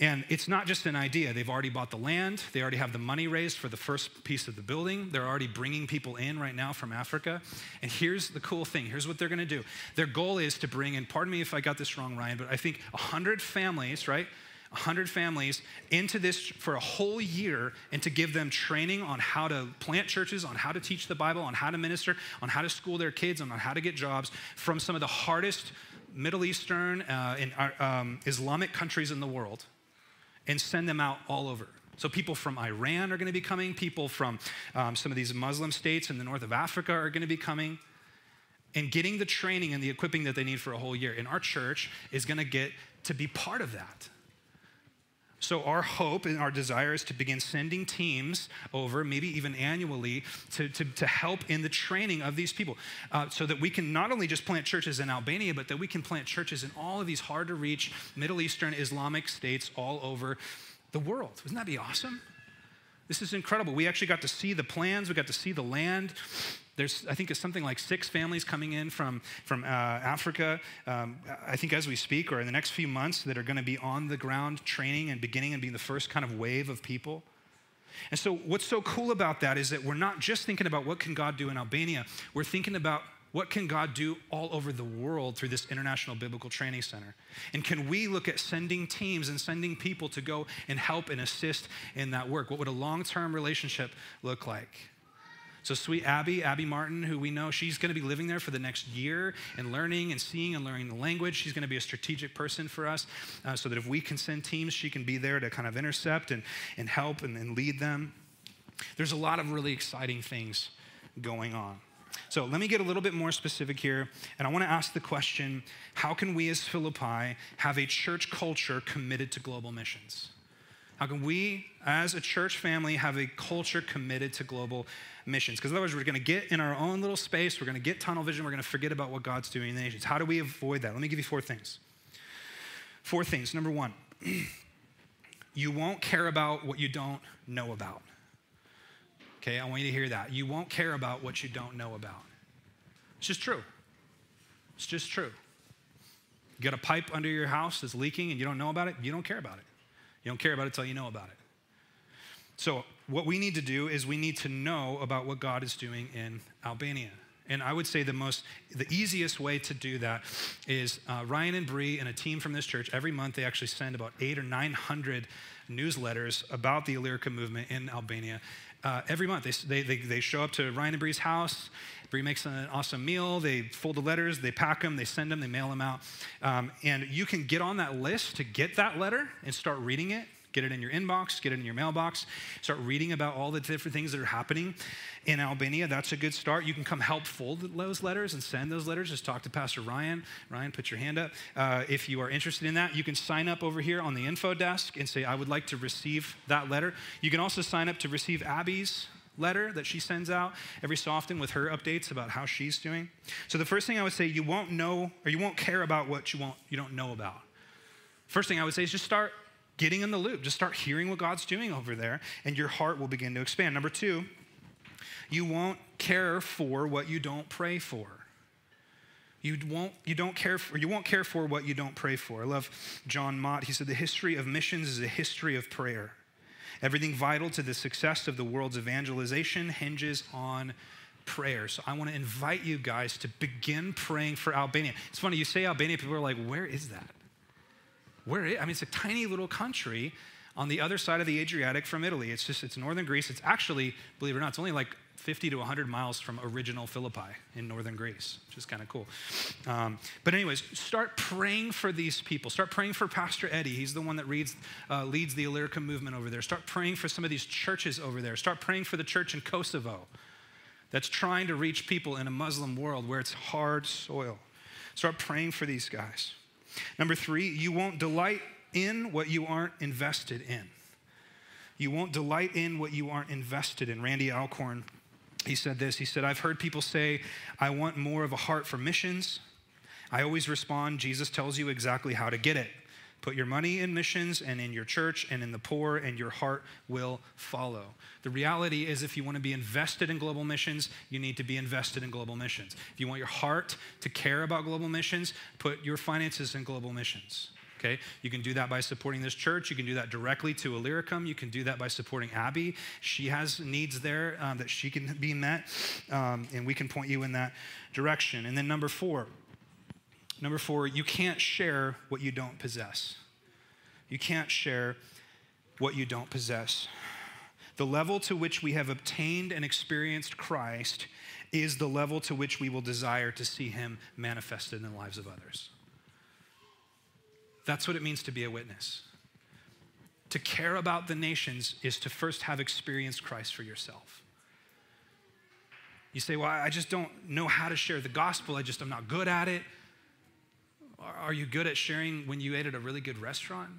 And it's not just an idea. They've already bought the land. They already have the money raised for the first piece of the building. They're already bringing people in right now from Africa. And here's the cool thing here's what they're going to do. Their goal is to bring in, pardon me if I got this wrong, Ryan, but I think 100 families, right? 100 families into this for a whole year and to give them training on how to plant churches, on how to teach the Bible, on how to minister, on how to school their kids, on how to get jobs from some of the hardest Middle Eastern uh, and uh, um, Islamic countries in the world and send them out all over. So, people from Iran are going to be coming, people from um, some of these Muslim states in the north of Africa are going to be coming and getting the training and the equipping that they need for a whole year. And our church is going to get to be part of that. So, our hope and our desire is to begin sending teams over, maybe even annually, to, to, to help in the training of these people uh, so that we can not only just plant churches in Albania, but that we can plant churches in all of these hard to reach Middle Eastern Islamic states all over the world. Wouldn't that be awesome? This is incredible. We actually got to see the plans, we got to see the land. There's, I think, it's something like six families coming in from, from uh, Africa, um, I think, as we speak, or in the next few months, that are going to be on the ground training and beginning and being the first kind of wave of people. And so, what's so cool about that is that we're not just thinking about what can God do in Albania, we're thinking about what can God do all over the world through this International Biblical Training Center? And can we look at sending teams and sending people to go and help and assist in that work? What would a long term relationship look like? So, sweet Abby, Abby Martin, who we know, she's going to be living there for the next year and learning and seeing and learning the language. She's going to be a strategic person for us uh, so that if we can send teams, she can be there to kind of intercept and, and help and, and lead them. There's a lot of really exciting things going on. So let me get a little bit more specific here, and I want to ask the question how can we as Philippi have a church culture committed to global missions? How can we, as a church family, have a culture committed to global missions. Because otherwise, we're going to get in our own little space, we're going to get tunnel vision, we're going to forget about what God's doing in the nations. How do we avoid that? Let me give you four things. Four things. Number one, you won't care about what you don't know about. Okay, I want you to hear that. You won't care about what you don't know about. It's just true. It's just true. You got a pipe under your house that's leaking and you don't know about it, you don't care about it. You don't care about it until you know about it. So, what we need to do is we need to know about what God is doing in Albania. And I would say the most, the easiest way to do that is uh, Ryan and Bree and a team from this church. Every month, they actually send about eight or nine hundred newsletters about the Illyricum movement in Albania. Uh, every month, they, they, they show up to Ryan and Bree's house. Bree makes an awesome meal. They fold the letters, they pack them, they send them, they mail them out. Um, and you can get on that list to get that letter and start reading it Get it in your inbox, get it in your mailbox. Start reading about all the different things that are happening in Albania. That's a good start. You can come help fold those letters and send those letters. Just talk to Pastor Ryan. Ryan, put your hand up. Uh, if you are interested in that, you can sign up over here on the info desk and say, I would like to receive that letter. You can also sign up to receive Abby's letter that she sends out every so often with her updates about how she's doing. So the first thing I would say, you won't know or you won't care about what you won't you don't know about. First thing I would say is just start getting in the loop. Just start hearing what God's doing over there, and your heart will begin to expand. Number two, you won't care for what you don't pray for. You won't, you don't care for, you won't care for what you don't pray for. I love John Mott. He said, The history of missions is a history of prayer. Everything vital to the success of the world's evangelization hinges on prayer. So I want to invite you guys to begin praying for Albania. It's funny, you say Albania, people are like, Where is that? I mean, it's a tiny little country on the other side of the Adriatic from Italy. It's just, it's northern Greece. It's actually, believe it or not, it's only like 50 to 100 miles from original Philippi in northern Greece, which is kind of cool. Um, but, anyways, start praying for these people. Start praying for Pastor Eddie. He's the one that reads, uh, leads the Illyricum movement over there. Start praying for some of these churches over there. Start praying for the church in Kosovo that's trying to reach people in a Muslim world where it's hard soil. Start praying for these guys. Number three, you won't delight in what you aren't invested in. You won't delight in what you aren't invested in. Randy Alcorn, he said this. He said, I've heard people say, I want more of a heart for missions. I always respond, Jesus tells you exactly how to get it. Put your money in missions and in your church and in the poor, and your heart will follow. The reality is, if you want to be invested in global missions, you need to be invested in global missions. If you want your heart to care about global missions, put your finances in global missions. Okay, you can do that by supporting this church. You can do that directly to Illyricum. You can do that by supporting Abby. She has needs there um, that she can be met, um, and we can point you in that direction. And then number four, Number four, you can't share what you don't possess. You can't share what you don't possess. The level to which we have obtained and experienced Christ is the level to which we will desire to see him manifested in the lives of others. That's what it means to be a witness. To care about the nations is to first have experienced Christ for yourself. You say, Well, I just don't know how to share the gospel. I just, I'm not good at it. Are you good at sharing when you ate at a really good restaurant?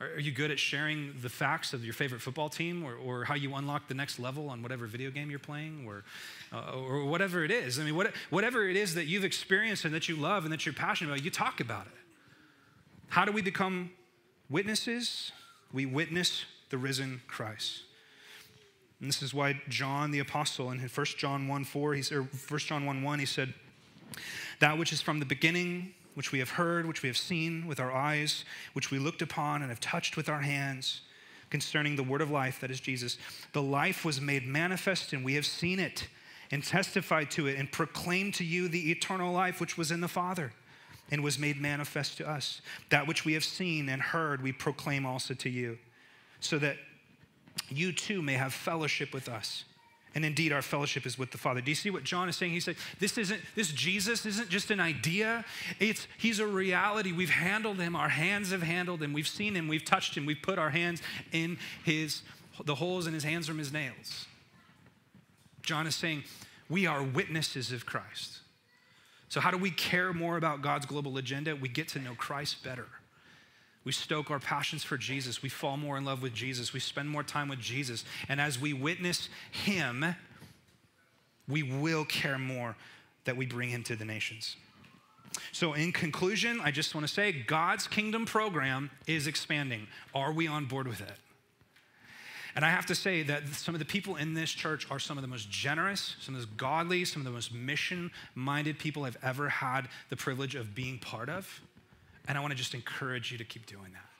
Are you good at sharing the facts of your favorite football team or, or how you unlock the next level on whatever video game you're playing or, uh, or whatever it is? I mean, what, whatever it is that you've experienced and that you love and that you're passionate about, you talk about it. How do we become witnesses? We witness the risen Christ. And this is why John the apostle in 1 John 1 4, he, or 1 John 1 1, he said, That which is from the beginning, which we have heard, which we have seen with our eyes, which we looked upon and have touched with our hands, concerning the word of life, that is Jesus. The life was made manifest, and we have seen it, and testified to it, and proclaimed to you the eternal life which was in the Father, and was made manifest to us. That which we have seen and heard, we proclaim also to you, so that you too may have fellowship with us. And indeed, our fellowship is with the Father. Do you see what John is saying? He said, This isn't, this Jesus isn't just an idea. It's, he's a reality. We've handled him. Our hands have handled him. We've seen him. We've touched him. We've put our hands in his, the holes in his hands from his nails. John is saying, We are witnesses of Christ. So, how do we care more about God's global agenda? We get to know Christ better. We stoke our passions for Jesus. We fall more in love with Jesus. We spend more time with Jesus. And as we witness Him, we will care more that we bring Him to the nations. So, in conclusion, I just want to say God's kingdom program is expanding. Are we on board with it? And I have to say that some of the people in this church are some of the most generous, some of the most godly, some of the most mission minded people I've ever had the privilege of being part of. And I want to just encourage you to keep doing that.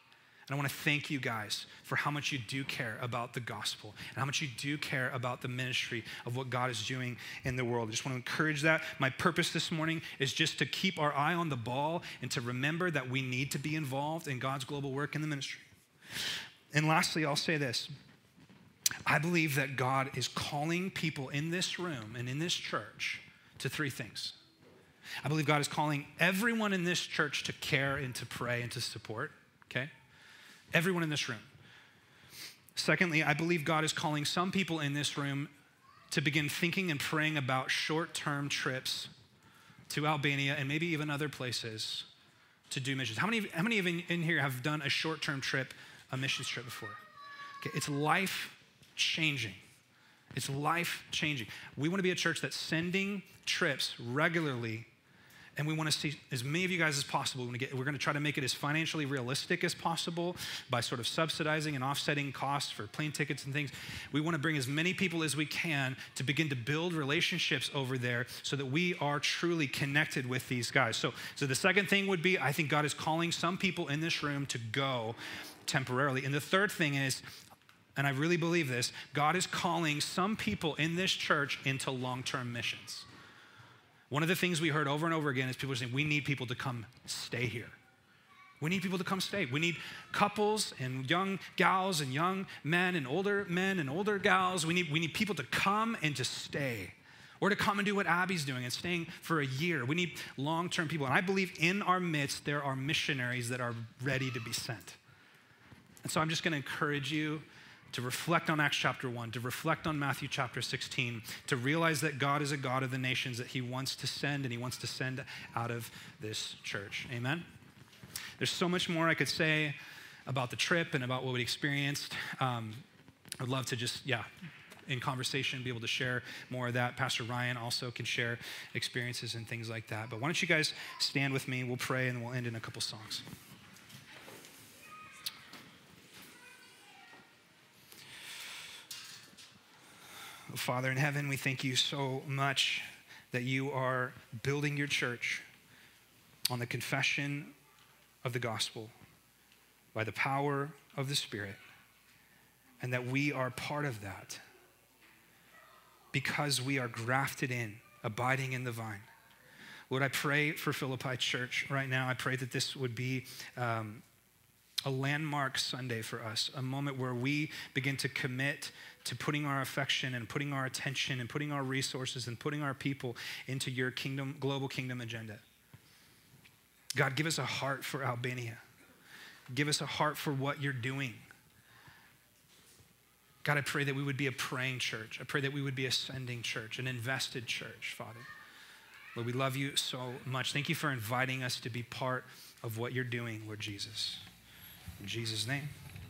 And I want to thank you guys for how much you do care about the gospel and how much you do care about the ministry of what God is doing in the world. I just want to encourage that. My purpose this morning is just to keep our eye on the ball and to remember that we need to be involved in God's global work in the ministry. And lastly, I'll say this I believe that God is calling people in this room and in this church to three things. I believe God is calling everyone in this church to care and to pray and to support, okay? Everyone in this room. Secondly, I believe God is calling some people in this room to begin thinking and praying about short term trips to Albania and maybe even other places to do missions. How many, how many of you in here have done a short term trip, a missions trip before? Okay, it's life changing. It's life changing. We want to be a church that's sending trips regularly and we want to see as many of you guys as possible. We're going, to try to make it as financially realistic as possible by sort of subsidizing and offsetting costs for plane tickets and things. We want to bring as many people as we can to begin to build relationships over there so that we are truly connected with these guys. So, so the second thing would be I think God is calling some people in this room to go temporarily. And the third thing is, and I really believe this, God is calling some people in this church into long term missions. One of the things we heard over and over again is people are saying, we need people to come stay here. We need people to come stay. We need couples and young gals and young men and older men and older gals. We need, we need people to come and to stay or to come and do what Abby's doing and staying for a year. We need long term people. And I believe in our midst, there are missionaries that are ready to be sent. And so I'm just going to encourage you to reflect on Acts chapter 1, to reflect on Matthew chapter 16, to realize that God is a God of the nations that He wants to send and He wants to send out of this church. Amen? There's so much more I could say about the trip and about what we experienced. Um, I'd love to just, yeah, in conversation, be able to share more of that. Pastor Ryan also can share experiences and things like that. But why don't you guys stand with me? We'll pray and we'll end in a couple songs. Father in heaven, we thank you so much that you are building your church on the confession of the gospel by the power of the Spirit, and that we are part of that because we are grafted in, abiding in the vine. Lord, I pray for Philippi Church right now. I pray that this would be um, a landmark Sunday for us, a moment where we begin to commit to putting our affection and putting our attention and putting our resources and putting our people into your kingdom, global kingdom agenda. God, give us a heart for Albania. Give us a heart for what you're doing. God, I pray that we would be a praying church. I pray that we would be a sending church, an invested church, Father. Lord, we love you so much. Thank you for inviting us to be part of what you're doing, Lord Jesus. In Jesus' name.